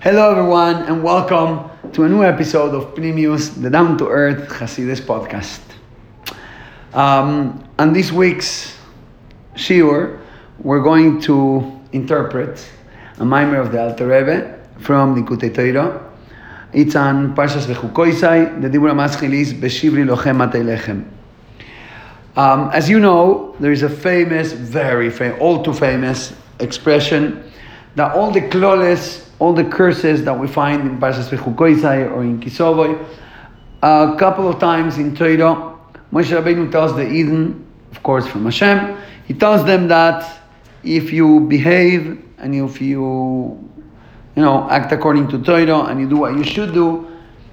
Hello, everyone, and welcome to a new episode of Pnimius, the Down to Earth Hasidus podcast. Um, on this week's shiur, we're going to interpret a maimer of the Alter Rebbe from Likutei Torah. It's on Parshas Vechukoisai, the Dibur Maschil is Beshivri Lochem Lechem. Um, as you know, there is a famous, very famous, all too famous expression that all the kloles, all the curses that we find in Parshas Vechukoisai or in Kisovoy, a couple of times in Torah, Moshe Rabbeinu tells the Eden, of course from Hashem, he tells them that if you behave and if you, you know, act according to Torah and you do what you should do,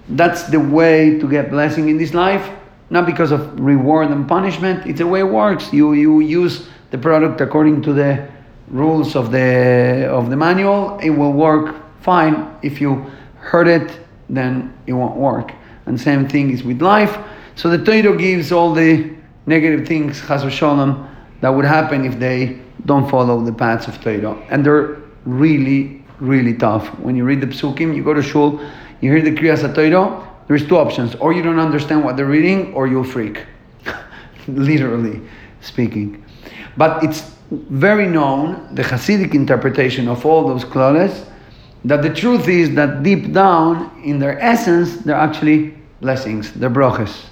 that's the way to get blessing in this life. Not because of reward and punishment, it's the way it works. You you use the product according to the rules of the of the manual. It will work fine. If you hurt it, then it won't work. And same thing is with life. So the Torah gives all the negative things, chas shalom, that would happen if they don't follow the paths of Torah. And they're really, really tough. When you read the psukim, you go to shul, you hear the kriyas Torah, there's two options. Or you don't understand what they're reading, or you'll freak. Literally speaking. But it's very known, the Hasidic interpretation of all those kloles, that the truth is that deep down, in their essence, they're actually blessings, they're broches.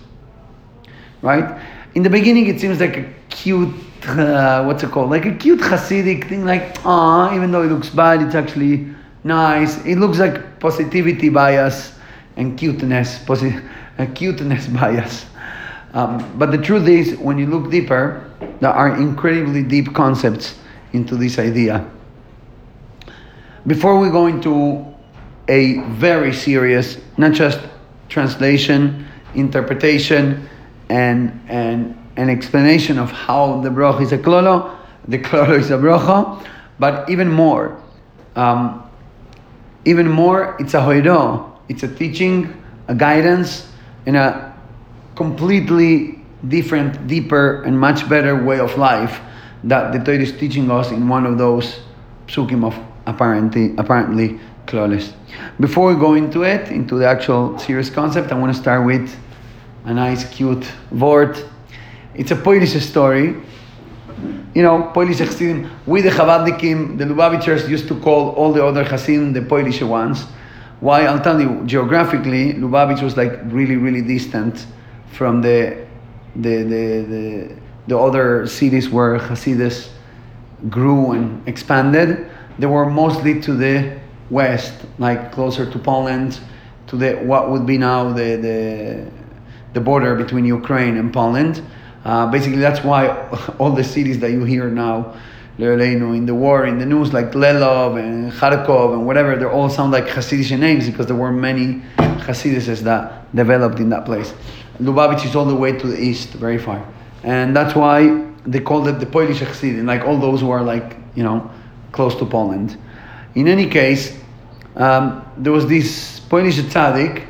Right? In the beginning, it seems like a cute, uh, what's it called? Like a cute Hasidic thing, like, ah, even though it looks bad, it's actually nice. It looks like positivity bias and cuteness, posi- a cuteness bias. Um, but the truth is, when you look deeper, there are incredibly deep concepts into this idea. Before we go into a very serious, not just translation, interpretation, and and an explanation of how the bracha is a klolo, the klolo is a bracha, but even more, um, even more, it's a hoido, it's a teaching, a guidance, and a completely different, deeper, and much better way of life that the Torah is teaching us in one of those psukim of apparently apparently kloles. Before we go into it, into the actual serious concept, I want to start with a nice, cute word. It's a Polish story. You know, Polish Hasidim, we the Chabadnikim, the Lubavitchers used to call all the other Hasidim the Polish ones. Why? I'll tell you, geographically, Lubavitch was like really, really distant from the, the, the, the, the other cities where Hasidus grew and expanded. They were mostly to the west, like closer to Poland, to the what would be now the, the, the border between Ukraine and Poland. Uh, basically, that's why all the cities that you hear now, in the war, in the news, like Lelov and Kharkov and whatever, they all sound like Hasidic names because there were many Hasidices that developed in that place. Lubavitch is all the way to the east, very far. And that's why they called it the Polish Hasidim, like all those who are like, you know, close to Poland. In any case, um, there was this Polish tzaddik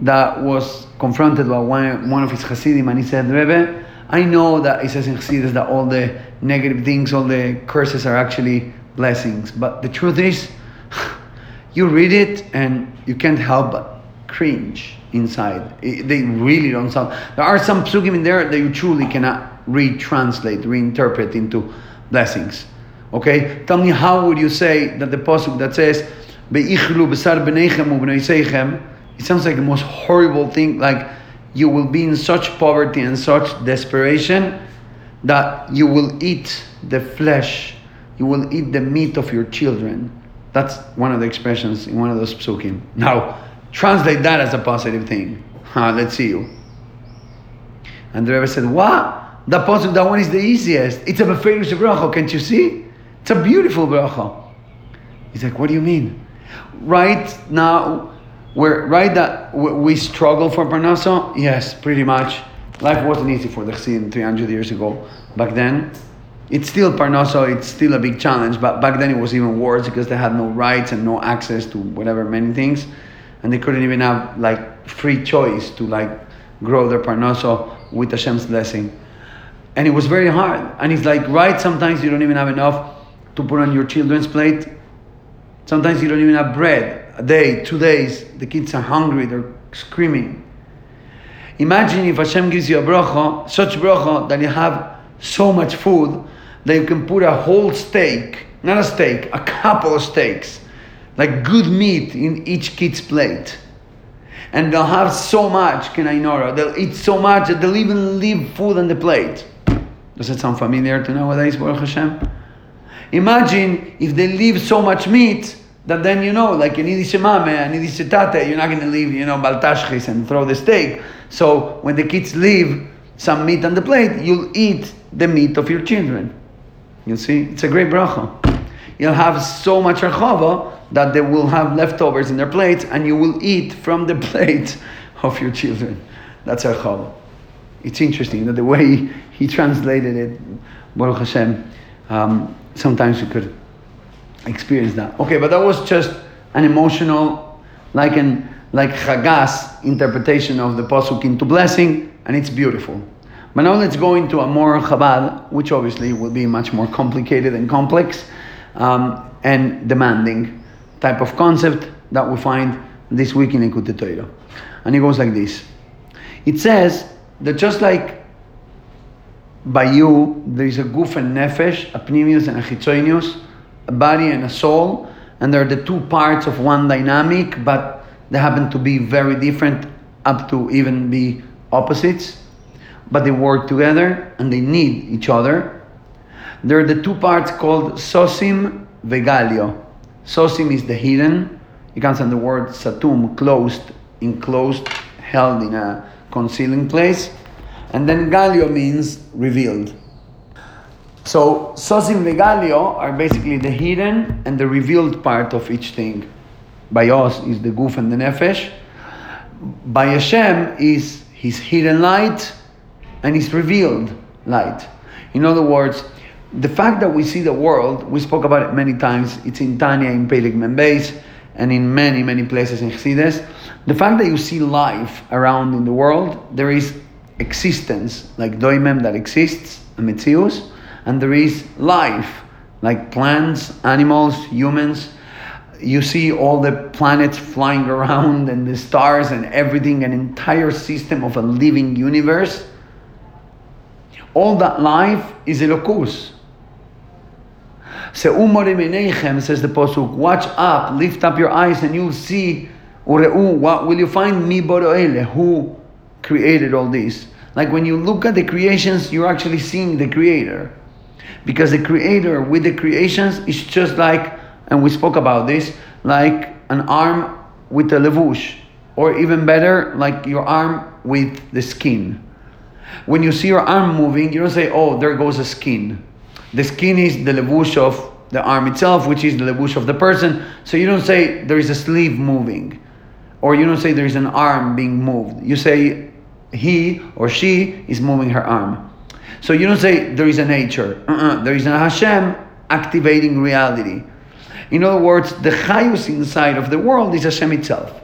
that was confronted by one, one of his Hasidim and he said, Rebbe, I know that it says in Hasidus that all the negative things, all the curses are actually blessings. But the truth is, you read it and you can't help but cringe inside. They really don't sound. There are some psukim in there that you truly cannot retranslate, reinterpret into blessings. Okay, tell me how would you say that the pasuk that says "Beichlu besar b'neichem it sounds like the most horrible thing. Like you will be in such poverty and such desperation that you will eat the flesh, you will eat the meat of your children. That's one of the expressions in one of those psukim. Now, translate that as a positive thing. Huh, let's see you. And the Rebbe said, What? The pasuk, that one is the easiest. It's a beferish bracha, can't you see? It's a beautiful bracha. He's like, What do you mean? Right now, we're right that we struggle for parnasa. Yes, pretty much. Life wasn't easy for the Chassidim 300 years ago. Back then, it's still parnasa. It's still a big challenge. But back then, it was even worse because they had no rights and no access to whatever many things, and they couldn't even have like free choice to like grow their parnasa with Hashem's blessing. And it was very hard. And it's like right. Sometimes you don't even have enough to put on your children's plate. Sometimes you don't even have bread a day, two days, the kids are hungry, they're screaming. Imagine if Hashem gives you a bracha, such bracha that you have so much food that you can put a whole steak, not a steak, a couple of steaks, like good meat in each kid's plate. And they'll have so much, Can I, Kenainora, they'll eat so much that they'll even leave food on the plate. Does it sound familiar to nowadays, Baruch Hashem? Imagine if they leave so much meat that then you know, like shemame and need setate, you're not going to leave, you know, baltashchis and throw the steak. So when the kids leave some meat on the plate, you'll eat the meat of your children. You see, it's a great bracha. You'll have so much archava that they will have leftovers in their plates, and you will eat from the plate of your children. That's archava. It's interesting that the way he translated it, Baruch Hashem. Um, sometimes you could experience that. Okay, but that was just an emotional, like an like Chagas interpretation of the pasuk into blessing, and it's beautiful. But now let's go into a more Chabad, which obviously will be much more complicated and complex um, and demanding type of concept that we find this week in Likutei Torah. And it goes like this. It says that just like by you, there is a guf and nefesh, a pnimius and a chitzonius, a body and a soul, and they're the two parts of one dynamic, but they happen to be very different, up to even be opposites, but they work together and they need each other. They're the two parts called sosim vegalio. Sosim is the hidden. It comes from the word satum, closed, enclosed, held in a concealing place and then Galio means revealed. So Sosim Vegalio are basically the hidden and the revealed part of each thing. By us is the Guf and the Nefesh. By Hashem is his hidden light and his revealed light. In other words, the fact that we see the world, we spoke about it many times, it's in Tanya, in Perek Membeis, and in many, many places in Chassidus. The fact that you see life around in the world, there is existence, like doimem that exists, a metzius, and there is life, like plants, animals, humans. You see all the planets flying around and the stars and everything, an entire system of a living universe. All that life is elokus. Says the Pasuk, watch up, lift up your eyes, and you'll see, what will you find? Mi who created all this. Like when you look at the creations, you're actually seeing the creator. Because the creator with the creations is just like, and we spoke about this, like an arm with a levush. Or even better, like your arm with the skin. When you see your arm moving, you don't say, oh, there goes a skin. The skin is the levush of the arm itself, which is the levush of the person. So you don't say there is a sleeve moving. Or you don't say there is an arm being moved. You say he or she is moving her arm. So you don't say there is a nature. Uh-uh. There is a Hashem activating reality. In other words, the chayus inside of the world is Hashem itself.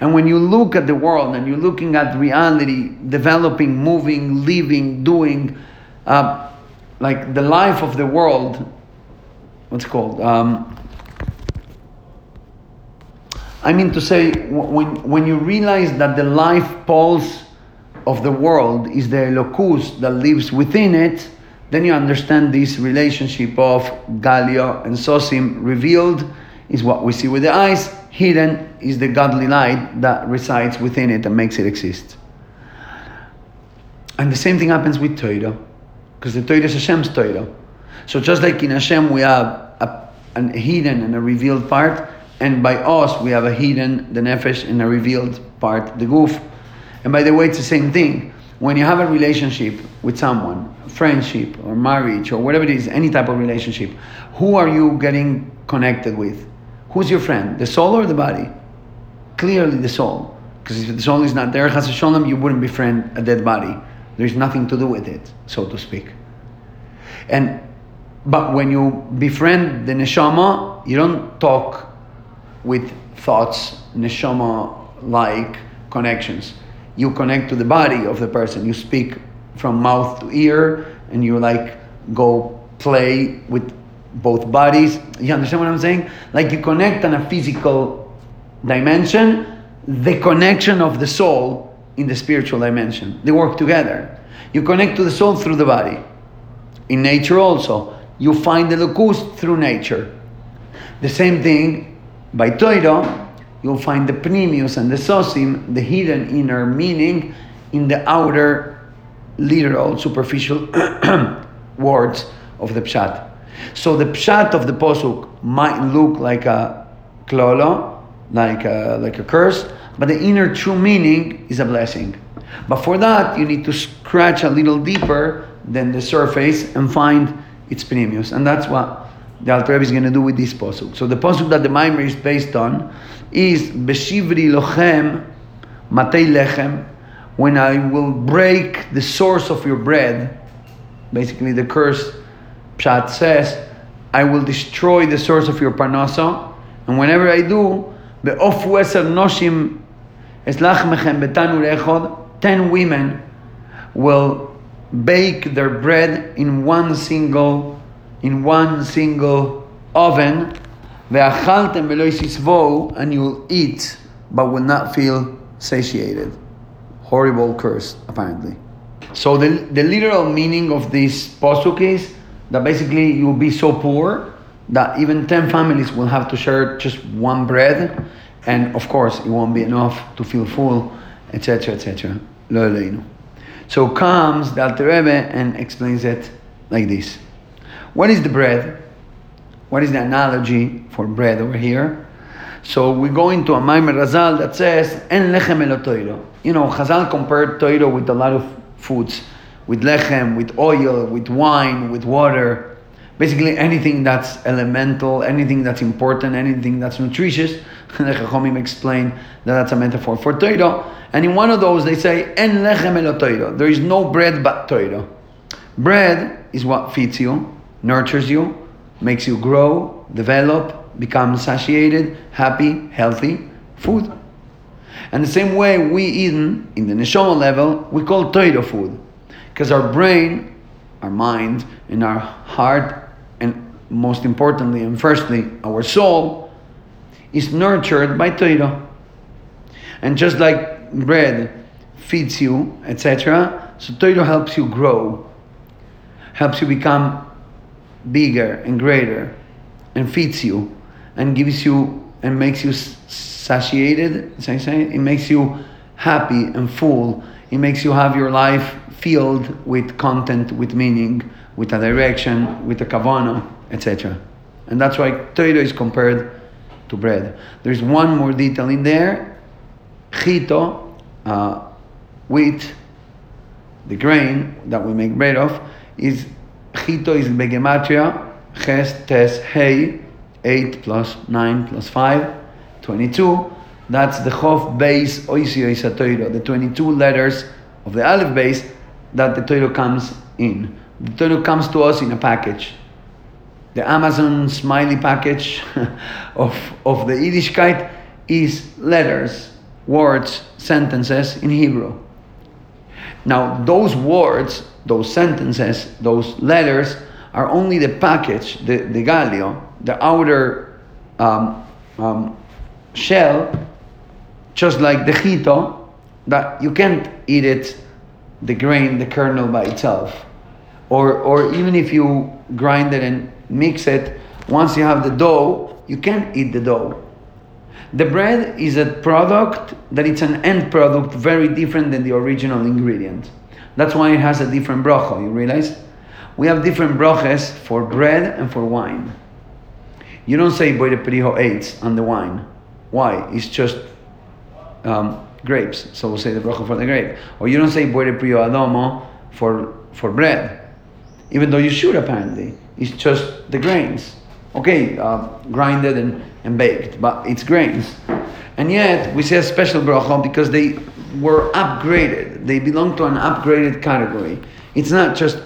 And when you look at the world and you're looking at reality, developing, moving, living, doing, uh, like the life of the world, what's called? Um, I mean to say, when, when you realize that the life pulse of the world is the elokus that lives within it, then you understand this relationship of Galio and Sosim revealed is what we see with the eyes, hidden is the godly light that resides within it and makes it exist. And the same thing happens with Torah, because the Torah is Hashem's Torah. So just like in Hashem we have a, hidden and a revealed part, and by us we have a hidden, the nefesh, and a revealed part, the guf. And by the way, it's the same thing. When you have a relationship with someone, friendship or marriage or whatever it is, any type of relationship, who are you getting connected with? Who's your friend? The soul or the body? Clearly the soul. Because if the soul is not there, Shalom, you wouldn't befriend a dead body. There's nothing to do with it, so to speak. And but when you befriend the neshama, you don't talk with thoughts, neshama like connections you connect to the body of the person. You speak from mouth to ear, and you like go play with both bodies. You understand what I'm saying? Like you connect on a physical dimension the connection of the soul in the spiritual dimension. They work together. You connect to the soul through the body. In nature also, you find the elokus through nature. The same thing by Toiro, you'll find the pnimius and the sosim, the hidden inner meaning, in the outer, literal, superficial words of the pshat. So the pshat of the posuk might look like a klolo, like a, like a curse, but the inner true meaning is a blessing. But for that, you need to scratch a little deeper than the surface and find its pnimius. And that's what the Alter Rebbe is going to do with this posuk. So the posuk that the Maimer is based on is Beshivri lochem matei lechem, when I will break the source of your bread. Basically, the curse Pshat says, I will destroy the source of your parnasa, and whenever I do, the be'ofu eser noshim eslach mechem betanur echod, ten women will bake their bread in one single in one single oven, and you will eat, but will not feel satiated. Horrible curse, apparently. So the, the literal meaning of this posuk is that basically you will be so poor that even 10 families will have to share just one bread, and of course it won't be enough to feel full, etc., etc. So comes the Alter Rebbe and explains it like this. What is the bread? What is the analogy for bread over here? So we go into a Maimer Chazal that says, En lechem el You know, Chazal compared toiro with a lot of foods, with lechem, with oil, with wine, with water. Basically anything that's elemental, anything that's important, anything that's nutritious. the Chachomim explain that that's a metaphor for toiro. And in one of those they say, En lechem el There is no bread but toiro. Bread is what feeds you nurtures you, makes you grow, develop, become satiated, happy, healthy food. And the same way we eat in the neshama level, we call toiro food. Because our brain, our mind, and our heart, and most importantly and firstly, our soul, is nurtured by toiro. And just like bread feeds you, etc., so toiro helps you grow, helps you become bigger and greater and feeds you and gives you and makes you satiated, it makes you happy and full. It makes you have your life filled with content, with meaning, with a direction, with a kavana, etc. And that's why Torah is compared to bread. There's one more detail in there. Chito, uh, wheat, the grain that we make bread of, is Chito is Begematria, Ches, Tes, Hey, 8 plus 9 plus 5, 22. That's the Chof Beis Oisio Isatoiro, the 22 letters of the Aleph Beis that the Torah comes in. The Torah comes to us in a package. The Amazon smiley package of, of the Yiddishkeit is letters, words, sentences in Hebrew. Now, those words those sentences, those letters, are only the package, the, the galio, the outer um, um, shell, just like the chito, that you can't eat it, the grain, the kernel by itself. Or, or even if you grind it and mix it, once you have the dough, you can't eat the dough. The bread is a product that it's an end product very different than the original ingredient. That's why it has a different bracha, you realize? We have different brachas for bread and for wine. You don't say boire periho eight on the wine. Why? It's just um, grapes. So we'll say the bracha for the grape. Or you don't say boire periho adomo for, for bread. Even though you should apparently. It's just the grains. Okay, uh, grinded and, and baked, but it's grains. And yet we say a special bracha because they were upgraded. They belong to an upgraded category. It's not just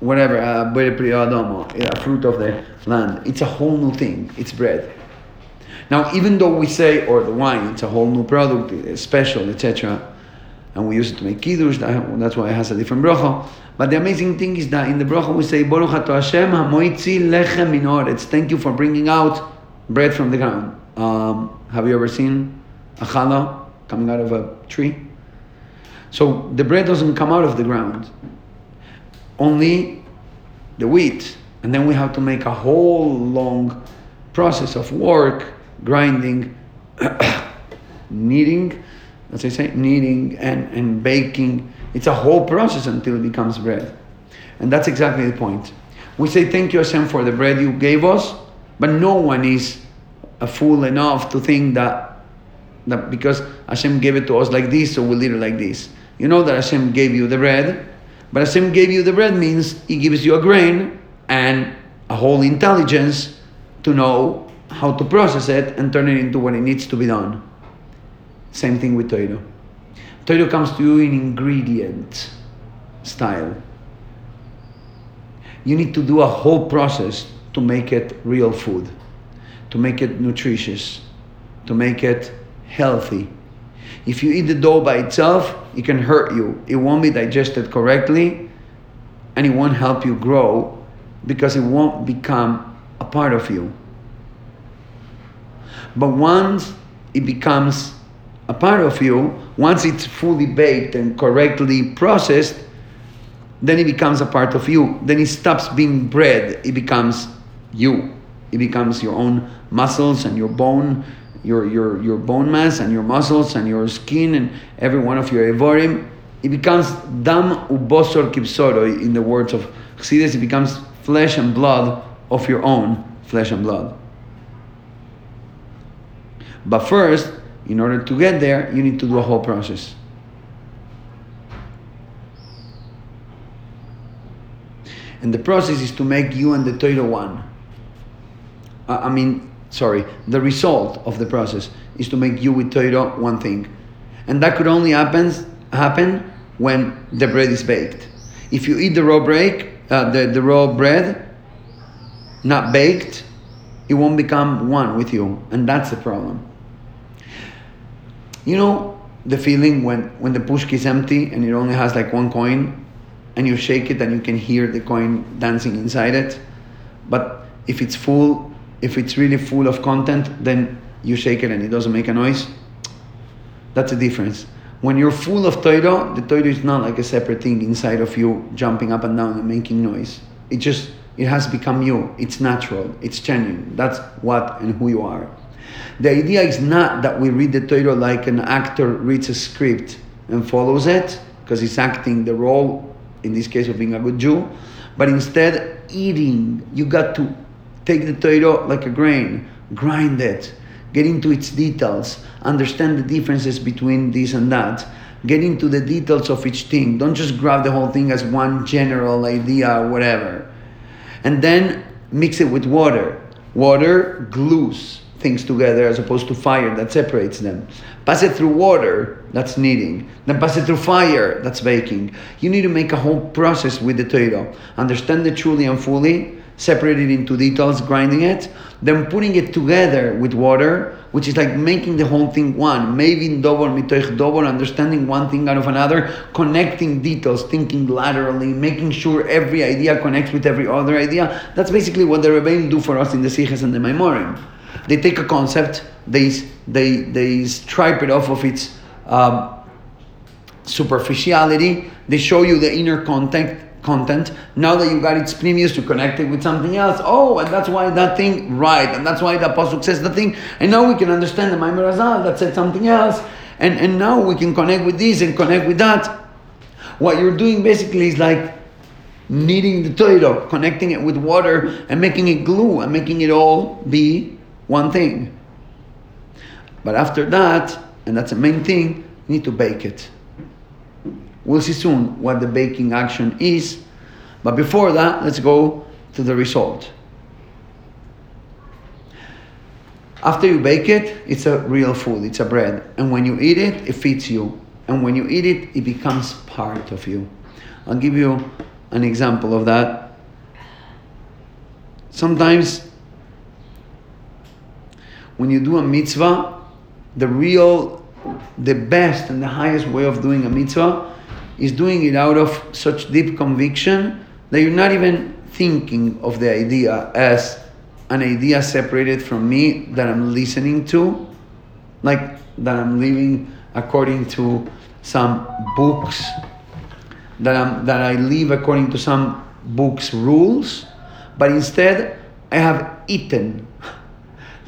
whatever, uh, a fruit of the land. It's a whole new thing. It's bread. Now, even though we say, or the wine, it's a whole new product, it's special, etc., and we use it to make kiddush, that's why it has a different bracha. But the amazing thing is that in the bracha we say, Baruch Hashem hamoitzi lechem min Thank you for bringing out bread from the ground. Um, have you ever seen a challah coming out of a tree? So the bread doesn't come out of the ground, only the wheat. And then we have to make a whole long process of work, grinding, kneading, as I say, kneading and, and baking. It's a whole process until it becomes bread. And that's exactly the point. We say thank you Hashem for the bread you gave us, but no one is a fool enough to think that, that because Hashem gave it to us like this, so we'll eat it like this. You know that Hashem gave you the bread, but Hashem gave you the bread means He gives you a grain and a whole intelligence to know how to process it and turn it into what it needs to be done. Same thing with Torah. Torah comes to you in ingredient style. You need to do a whole process to make it real food, to make it nutritious, to make it healthy. If you eat the dough by itself, it can hurt you. It won't be digested correctly and it won't help you grow because it won't become a part of you. But once it becomes a part of you, once it's fully baked and correctly processed, then it becomes a part of you. Then it stops being bread, it becomes you. It becomes your own muscles and your bone, your, your, your bone mass and your muscles and your skin and every one of your evorim. It becomes dam ubosor kipsoro in the words of Chassidus, it becomes flesh and blood of your own flesh and blood. But first, in order to get there, you need to do a whole process. And the process is to make you and the Torah one. I mean, sorry, the result of the process is to make you with Torah one thing. And that could only happen, happen when the bread is baked. If you eat the raw bread, uh, the, the raw bread, not baked, it won't become one with you. And that's the problem. You know the feeling when, when the pushki is empty and it only has like one coin and you shake it and you can hear the coin dancing inside it. But if it's full, if it's really full of content, then you shake it and it doesn't make a noise. That's the difference. When you're full of Torah, the Torah is not like a separate thing inside of you, jumping up and down and making noise. It just, it has become you. It's natural. It's genuine. That's what and who you are. The idea is not that we read the Torah like an actor reads a script and follows it, because he's acting the role, in this case of being a good Jew, but instead eating. You got to take the Torah like a grain, grind it, get into its details, understand the differences between this and that, get into the details of each thing. Don't just grab the whole thing as one general idea or whatever. And then mix it with water. Water glues things together as opposed to fire that separates them. Pass it through water, that's kneading. Then pass it through fire, that's baking. You need to make a whole process with the Torah. Understand it truly and fully, separate it into details, grinding it, then putting it together with water, which is like making the whole thing one. Maybe double, mitoich double, understanding one thing out of another, connecting details, thinking laterally, making sure every idea connects with every other idea. That's basically what the Rebbeim do for us in the Siches and the Maimorim. They take a concept, they, they, they stripe it off of its um, superficiality, they show you the inner content, content. Now that you got its previous, to connect it with something else. Oh, and that's why that thing, right, and that's why the posuk says the thing. And now we can understand the Maimar Chazal that said something else. And, and now we can connect with this and connect with that. What you're doing basically is like kneading the Torah, connecting it with water and making it glue and making it all be one thing. But after that, and that's the main thing, you need to bake it. We'll see soon what the baking action is. But before that, let's go to the result. After you bake it, it's a real food, it's a bread. And when you eat it, it feeds you. And when you eat it, it becomes part of you. I'll give you an example of that. Sometimes when you do a mitzvah, the real, the best and the highest way of doing a mitzvah is doing it out of such deep conviction that you're not even thinking of the idea as an idea separated from me that I'm listening to, like that I'm living according to some books, that, I'm, that I live according to some books' rules, but instead I have eaten.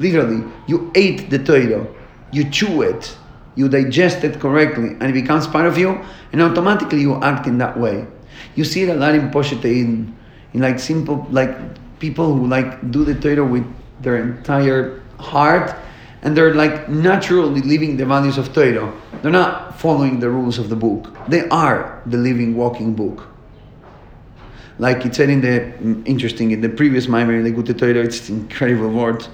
Literally, you ate the Torah, you chew it, you digest it correctly, and it becomes part of you, and automatically you act in that way. You see it a lot in Poshet in, like simple, like people who like do the Torah with their entire heart, and they're like naturally living the values of Torah. They're not following the rules of the book. They are the living, walking book. Like it said in the mm, interesting in the previous Maimer in the Likutei Torah, it's incredible word.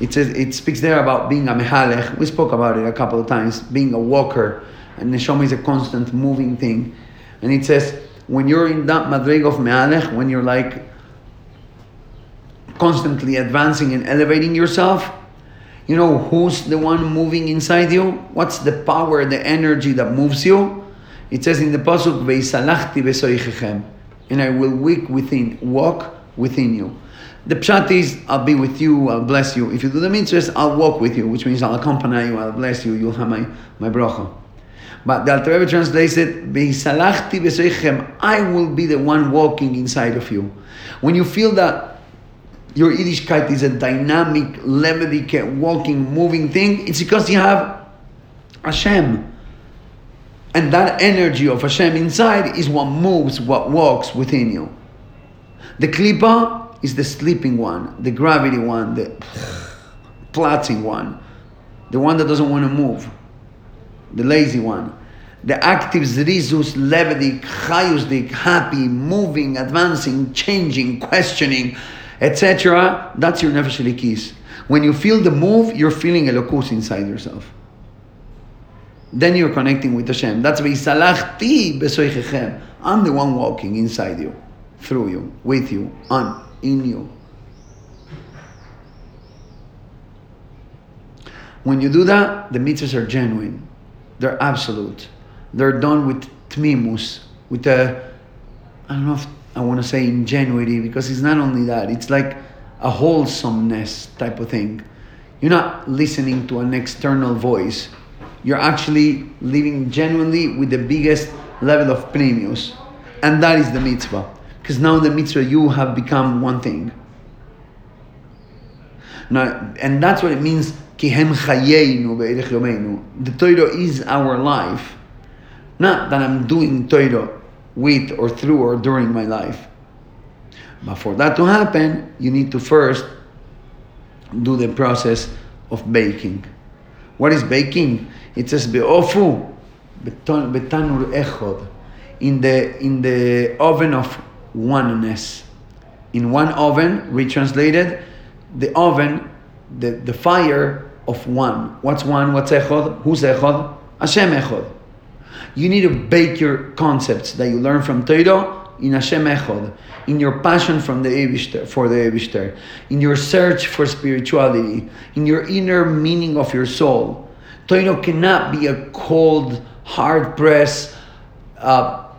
It says it speaks there about being a mehalech. We spoke about it a couple of times, being a walker, and neshama is a constant moving thing. And it says when you're in that madrig of mehalech, when you're like constantly advancing and elevating yourself, you know who's the one moving inside you? What's the power, the energy that moves you? It says in the pasuk, "Veisalachti besoichechem," and I will walk within, walk within you. The pshat is, I'll be with you, I'll bless you. If you do the mitzvahs, I'll walk with you, which means I'll accompany you, I'll bless you, you'll have my, my bracha. But the Alter Rebbe translates it, I will be the one walking inside of you. When you feel that your Yiddishkeit is a dynamic, levedik, walking, moving thing, it's because you have Hashem. And that energy of Hashem inside is what moves, what walks within you. The klipa is the sleeping one, the gravity one, the plotting one, the one that doesn't want to move, the lazy one. The active zrizus, levedik, chayusdik, happy, moving, advancing, changing, questioning, etc. That's your nefesh elokis. When you feel the move, you're feeling a elokus inside yourself. Then you're connecting with Hashem. That's v'yisalachti besoichechem. I'm the one walking inside you, through you, with you, on in you. When you do that, the mitzvahs are genuine. They're absolute. They're done with tmimus, with a, I don't know if I want to say ingenuity, because it's not only that, it's like a wholesomeness type of thing. You're not listening to an external voice. You're actually living genuinely with the biggest level of pnimius. And that is the mitzvah. Because now in the mitzvah you have become one thing. Now, and that's what it means. The Torah is our life. Not that I'm doing Torah with or through or during my life. But for that to happen, you need to first do the process of baking. What is baking? It says be'ofu betanur echod in the in the oven of oneness. In one oven, we translated the oven, the, the fire of one. What's one? What's echod? Who's echod? Hashem echod. You need to bake your concepts that you learn from Torah in Hashem echod, in your passion from the Eibishter, for the Eibishter, in your search for spirituality, in your inner meaning of your soul. Torah cannot be a cold, hard press, uh,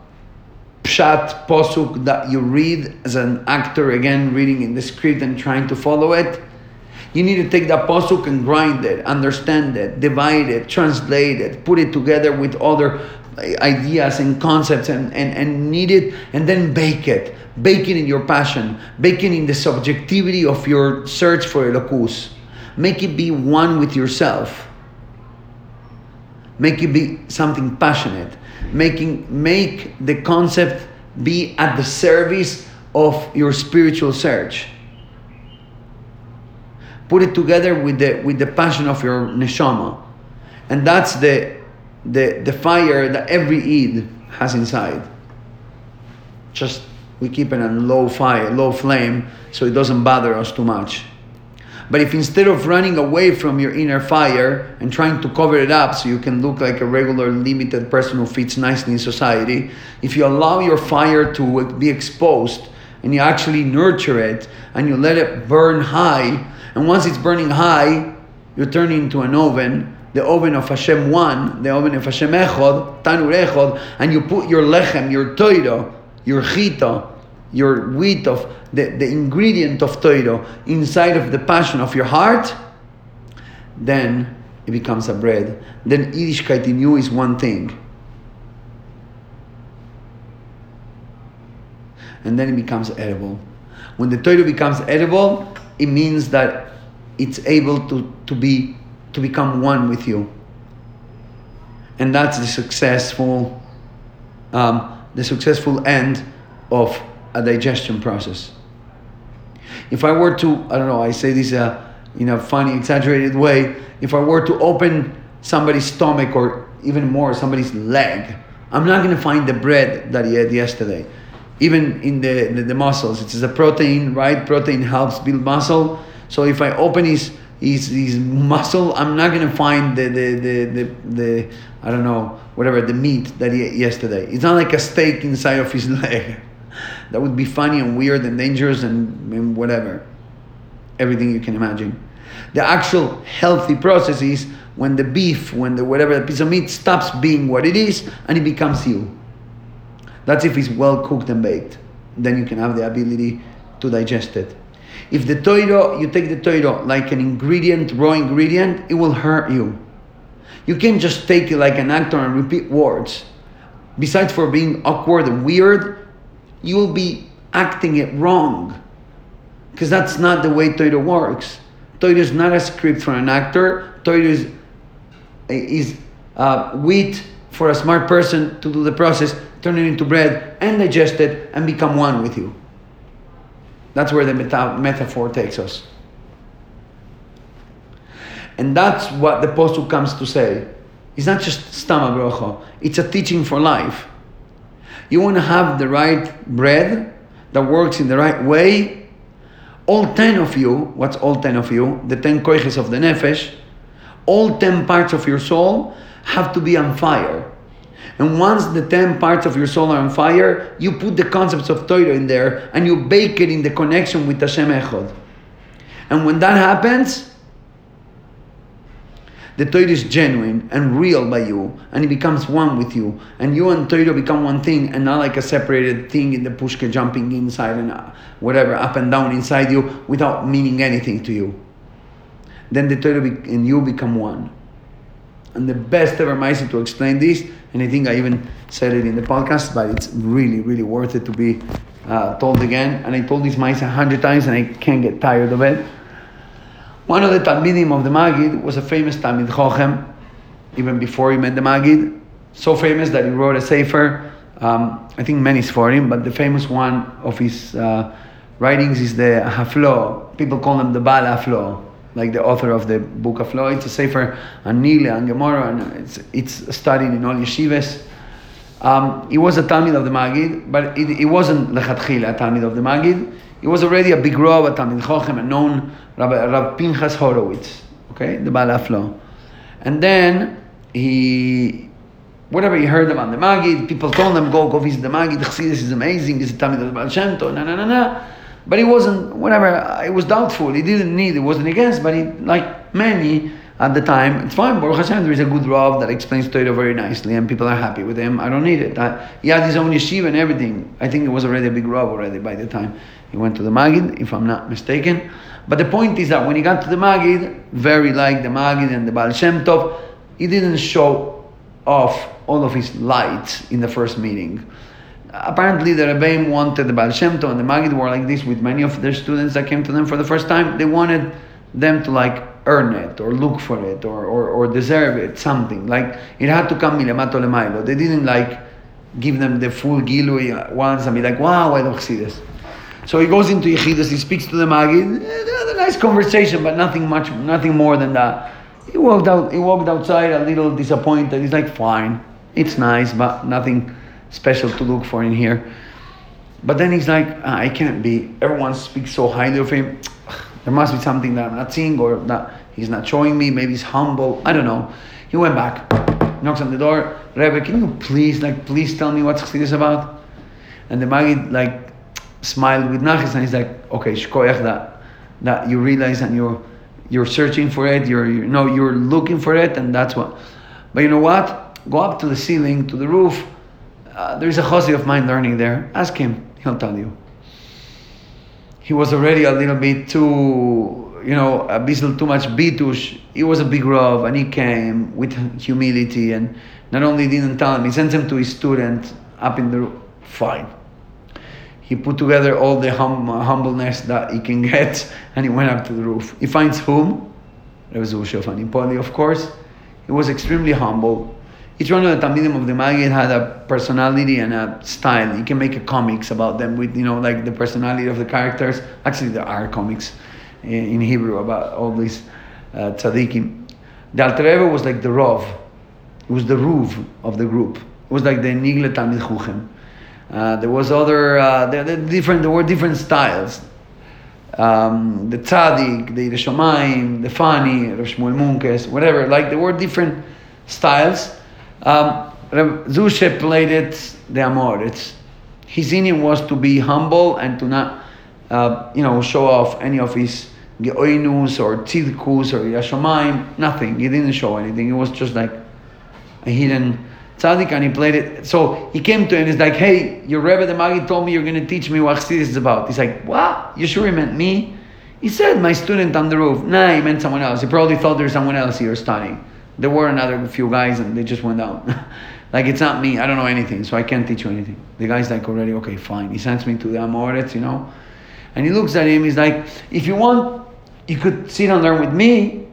pshat posuk that you read as an actor again reading in the script and trying to follow it. You need to take that posuk and grind it understand it divide it translate it put it together with other uh, ideas and concepts and, and, and knead it and then bake it. Bake it in your passion. Bake it in the subjectivity of your search for elokus make it be one with yourself. Make it be something passionate making make the concept be at the service of your spiritual search. Put it together with the with the passion of your neshama. And that's the the the fire that every Eid has inside. Just we keep it on low fire low flame so it doesn't bother us too much but if instead of running away from your inner fire and trying to cover it up so you can look like a regular limited person who fits nicely in society, if you allow your fire to be exposed and you actually nurture it and you let it burn high, and once it's burning high, you turn into an oven, the oven of Hashem one, the oven of Hashem Echod, Tanur Echod, and you put your lechem, your toiro, your chita, your wheat of the, the ingredient of Torah inside of the passion of your heart, then it becomes a bread. Then Yiddishkeit in you is one thing. And then it becomes edible. When the Torah becomes edible, it means that it's able to, to be to become one with you. And that's the successful um, the successful end of a digestion process. If I were to, I don't know, I say this uh, in a funny, exaggerated way, if I were to open somebody's stomach or even more, somebody's leg, I'm not going to find the bread that he had yesterday. Even in the, the, the muscles, it's a protein, right? Protein helps build muscle. So if I open his, his, his muscle, I'm not to find the, the, the, the, the, I don't know, whatever, the meat that he ate yesterday. It's not like a steak inside of his leg. That would be funny and weird and dangerous and, and whatever. Everything you can imagine. The actual healthy process is when the beef, when the whatever the piece of meat stops being what it is and it becomes you. That's if it's well cooked and baked. Then you can have the ability to digest it. If the toiro, you take the toiro like an ingredient, raw ingredient, it will hurt you. You can't just take it like an actor and repeat words. Besides for being awkward and weird, you will be acting it wrong. Because that's not the way Torah works. Torah is not a script for an actor. Torah is, is uh, wheat for a smart person to do the process, turn it into bread and digest it and become one with you. That's where the meta- metaphor takes us. And that's what the posuk comes to say. It's not just stama brocha, it's a teaching for life. You want to have the right bread that works in the right way. All 10 of you, what's all 10 of you? The 10 koiches of the nefesh, all 10 parts of your soul have to be on fire. And once the 10 parts of your soul are on fire, you put the concepts of Torah in there and you bake it in the connection with Hashem Echad. And when that happens, the Torah is genuine and real by you, and it becomes one with you, and you and Torah become one thing, and not like a separated thing in the pushka jumping inside and uh, whatever up and down inside you without meaning anything to you. Then the Torah and you become one. And the best ever ma'aseh to explain this, and I think I even said it in the podcast, but it's really, really worth it to be uh, told again. And I told this ma'aseh a hundred times, and I can't get tired of it one of the Talmidim of the Magid was a famous Talmid Chochem, even before he met the Magid. So famous that he wrote a Sefer, um, I think many is for him, but the famous one of his uh, writings is the Haflo. People call him the Baal Haflo, like the author of the book Haflo. It's a Sefer on Nile and Gemara, and it's, it's studied in all yeshivas. Um, he was a Talmid of the Magid, but it, it wasn't Lechatchila a Talmid of the Magid. He was already a big Rav, a Talmid Chochem, a known Rabbi, Rabbi Pinchas Horowitz, okay, the Baal Haflo. And then he, whatever he heard about the Magid, people told him, go, go visit the Magid, Chassidus is amazing, this is Talmid of the Baal Shem Tov, na na na na. But he wasn't, whatever, it was doubtful, he didn't need, it wasn't against, but he, like many, at the time, it's fine. Baruch Hashem, there is a good Rav that explains Torah very nicely, and people are happy with him. I don't need it. I, he had his own yeshiva and everything. I think it was already a big Rav already by the time he went to the Magid, if I'm not mistaken. But the point is that when he got to the Magid, very like the Magid and the Baal Shem Tov, he didn't show off all of his lights in the first meeting. Apparently, the Rebbeim wanted the Baal Shem Tov and the Magid were like this with many of their students that came to them for the first time. They wanted them to like earn it or look for it or, or, or deserve it, something. Like it had to come milemato lemailo. They didn't like give them the full gilui once and be like, wow, I don't see this. So he goes into Yechidus, he speaks to the Magid, they had a nice conversation, but nothing much, nothing more than that. He walked out, he walked outside a little disappointed. He's like, fine, it's nice, but nothing special to look for in here. But then he's like, ah, I can't be. Everyone speaks so highly of him. There must be something that I'm not seeing or that he's not showing me. Maybe he's humble. I don't know. He went back, knocks on the door. Rebbe, can you please, like, please tell me what's this about? And the Magid, like, smiled with nachas and he's like, okay, shkoyach that, that you realize and you're, you're searching for it, you're, you know, you're looking for it, and that's what. But you know what? Go up to the ceiling, to the roof. Uh, there's a chassid of mine learning there. Ask him, he'll tell you. He was already a little bit too, you know, a bit too much bitush. He was a big Rav and he came with humility and not only didn't tell him, he sent him to his student up in the roof. Fine. He put together all the hum, humbleness that he can get and he went up to the roof. He finds whom? Rabbi Shofan Poli, of course. He was extremely humble. Each one of the Talmidim of the Maggid had a personality and a style. You can make a comics about them with, you know, like the personality of the characters. Actually, there are comics in, Hebrew about all these uh, tzaddikim. The Alter was like the Rov. It was the Ruv of the group. It was like the Nigle Talmid Chuchem. Uh, there was other, uh, there, different, there were different styles. Um, the Tzaddik, the Shomaim, the Fani, Shmuel Munkes, whatever. Like there were different styles. Um, Zushe played it the Amor. It's, his inning was to be humble and to not, uh, you know, show off any of his Geoinus or Tzidkus or Yashomaim, nothing. He didn't show anything. It was just like a hidden tzaddik and he played it. So he came to him and he's like, hey, your Rebbe the Maggid told me you're going to teach me what Chassidus is about. He's like, what? You sure he meant me? He said, my student on the roof. Nah, he meant someone else. He probably thought there's someone else here studying. There were another few guys and they just went out. like, it's not me. I don't know anything, so I can't teach you anything. The guy's like, already, okay, fine. He sends me to the Amoritz, you know. And he looks at him, he's like, if you want, you could sit and learn with me.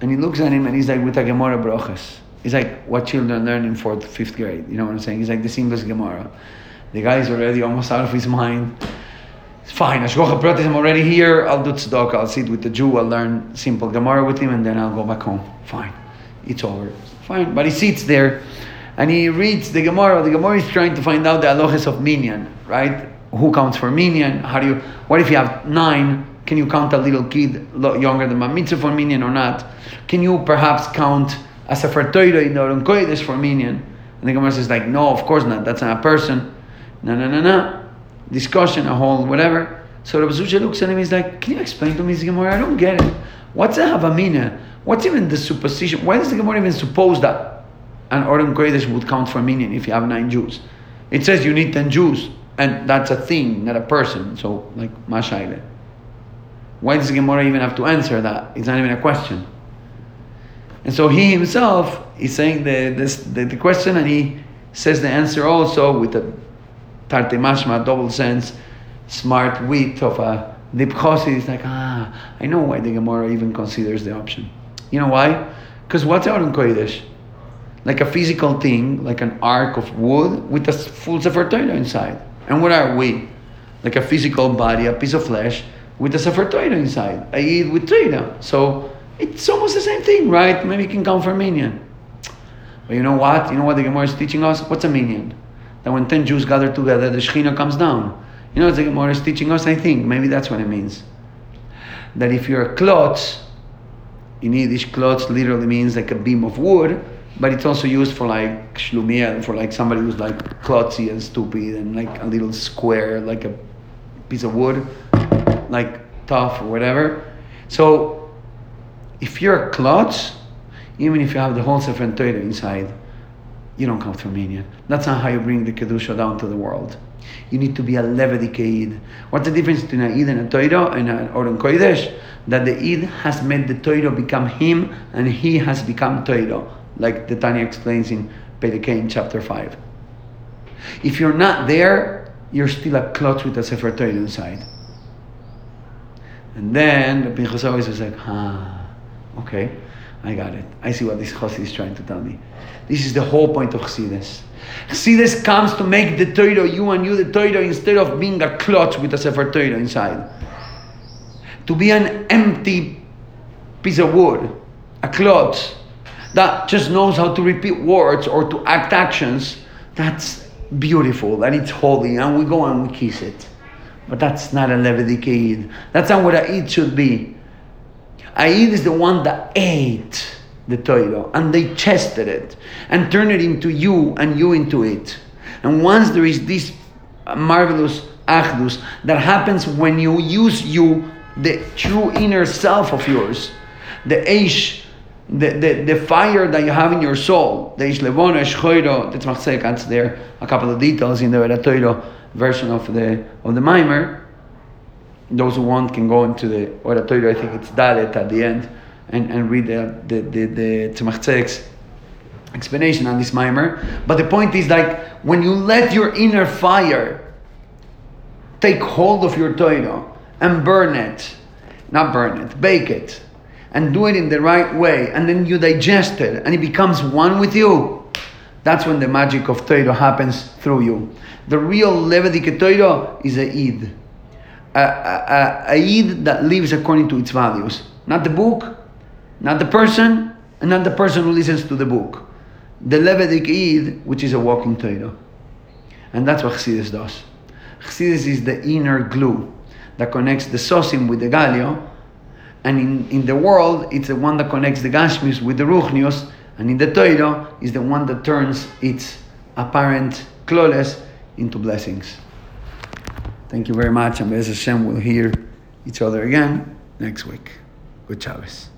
And he looks at him and he's like, with a Gemara Broches. He's like what children learn in fourth, fifth grade. You know what I'm saying? He's like the seamless Gemara. The guy is already almost out of his mind. It's fine. Hashgocha Pratis, I'm already here. I'll do tzedakah. I'll sit with the Jew. I'll learn simple Gemara with him, and then I'll go back home. Fine. It's over. Fine. But he sits there, and he reads the Gemara. The Gemara is trying to find out the halachas of minyan, right? Who counts for minyan? How do you? What if you have nine? Can you count a little kid younger than my mitzvah for minyan or not? Can you perhaps count? As a Sefer Torah in the Kodesh for minyan. And the Gemara says like, no, of course not. That's not a person. No, no, no, no. Discussion, a whole whatever. So Rabbi Zusha looks at him. He's like, can you explain to me this Gemara? I don't get it. What's a Havamina? What's even the supposition? Why does the Gemara even suppose that an Aron Kodesh would count for minyan if you have nine Jews? It says you need ten Jews, and that's a thing, not a person. So like Mashaile. Why does the Gemara even have to answer that? It's not even a question. And so he himself is saying the, this, the, the question and he says the answer also with a tarte mashma, double sense, smart wit of a deep chosid. He's like, ah, I know why the Gemara even considers the option. You know why? Because what's out in Kodesh? Like a physical thing, like an ark of wood with a full Sefer Torah inside. And what are we? Like a physical body, a piece of flesh with a Sefer Torah inside. I eat with Torah. So it's almost the same thing, right? Maybe it can come from minyan. But you know what? You know what the Gemara is teaching us? What's a minyan? That when 10 Jews gather together, the Shekhinah comes down. You know the Gemara is teaching us? I think maybe that's what it means. That if you're a klotz, in Yiddish, klotz literally means like a beam of wood, but it's also used for like shlumiel, for like somebody who's like klotzy and stupid and like a little square, like a piece of wood, like tough or whatever. So if you're a klutz, even if you have the whole Sefer Torah inside, you don't come through minyan. That's not how you bring the kedusha down to the world. You need to be a levedik Eid. What's the difference between an Eid and a Torah and an Aron Kodesh? That the Eid has made the Torah become him and he has become Torah, like the Tanya explains in Perek Hei chapter 5. If you're not there, you're still a klutz with a Sefer Torah inside. And then the Pinchas always was like, ah. Okay, I got it. I see what this Chassid is trying to tell me. This is the whole point of Chassidus. Chassidus comes to make the Torah, you and you the Torah, instead of being a clutch with a Sefer Torah inside. To be an empty piece of wood, a clutch that just knows how to repeat words or to act actions, that's beautiful and it's holy and we go and we kiss it. But that's not a Levedik Eid. That's not what a should be. Aid is the one that ate the Torah and they chested it and turned it into you and you into it. And once there is this marvelous achdus that happens when you use you, the true inner self of yours, the Eish, the, the, the fire that you have in your soul, the Eish Levona, Eish Choiro, Tzmach there, a couple of details in the Torah version of the, of the Maimer, those who want can go into the Or HaTorah. I think it's Dalet at the end, and, and read the the the, the explanation on this maimer. But the point is like when you let your inner fire take hold of your Torah and burn it, not burn it, bake it, and do it in the right way, and then you digest it, and it becomes one with you. That's when the magic of Torah happens through you. The real Levedik Torah is a Eid. A, a, a, Eid that lives according to its values. Not the book, not the person, and not the person who listens to the book. The Levedik Eid, which is a walking Torah. And that's what Chassidus does. Chassidus is the inner glue that connects the Sosim with the Galio, and in, in the world, it's the one that connects the Gashmis with the Ruchnius, and in the Torah, is the one that turns its apparent kloles into blessings. Thank you very much, and Bez Hashem will hear each other again next week. Good Shabbos.